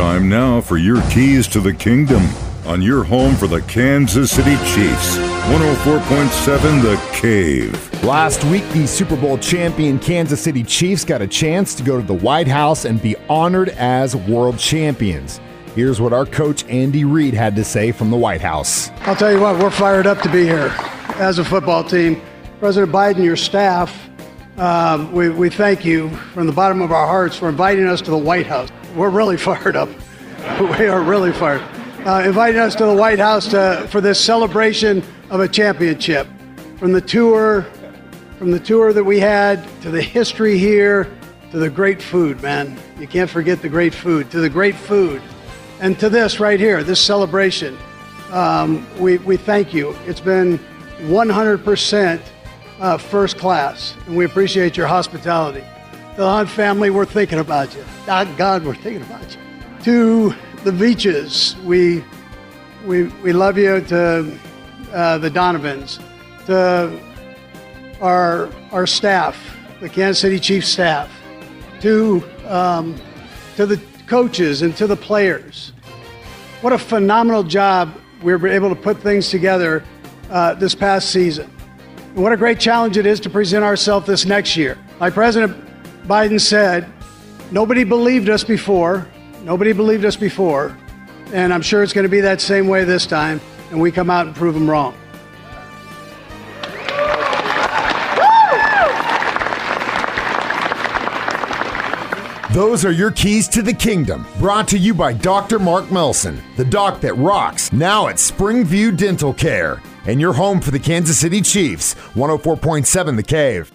Time now for your keys to the kingdom on your home for the Kansas City Chiefs. 104.7 The Cave. Last week, the Super Bowl champion Kansas City Chiefs got a chance to go to the White House and be honored as world champions. Here's what our coach Andy Reid had to say from the White House. I'll tell you what, we're fired up to be here as a football team. President Biden, your staff, um, we, we thank you from the bottom of our hearts for inviting us to the White House. We're really fired up. We are really fired. Uh, inviting us to the White House to, for this celebration of a championship. From the tour, from the tour that we had to the history here to the great food, man. You can't forget the great food. To the great food, and to this right here, this celebration. Um, we, we thank you. It's been 100% uh, first class, and we appreciate your hospitality. The Hunt family, we're thinking about you. God, we're thinking about you. To the Veaches, we, we, we love you. To uh, the Donovans, to our, our staff, the Kansas City Chiefs staff, to, um, to the coaches and to the players. What a phenomenal job we were able to put things together uh, this past season. What a great challenge it is to present ourselves this next year. Like President Biden said, nobody believed us before. Nobody believed us before. And I'm sure it's going to be that same way this time. And we come out and prove them wrong. Those are your keys to the kingdom. Brought to you by Dr. Mark Melson, the doc that rocks, now at Springview Dental Care, and your home for the Kansas City Chiefs, 104.7 The Cave.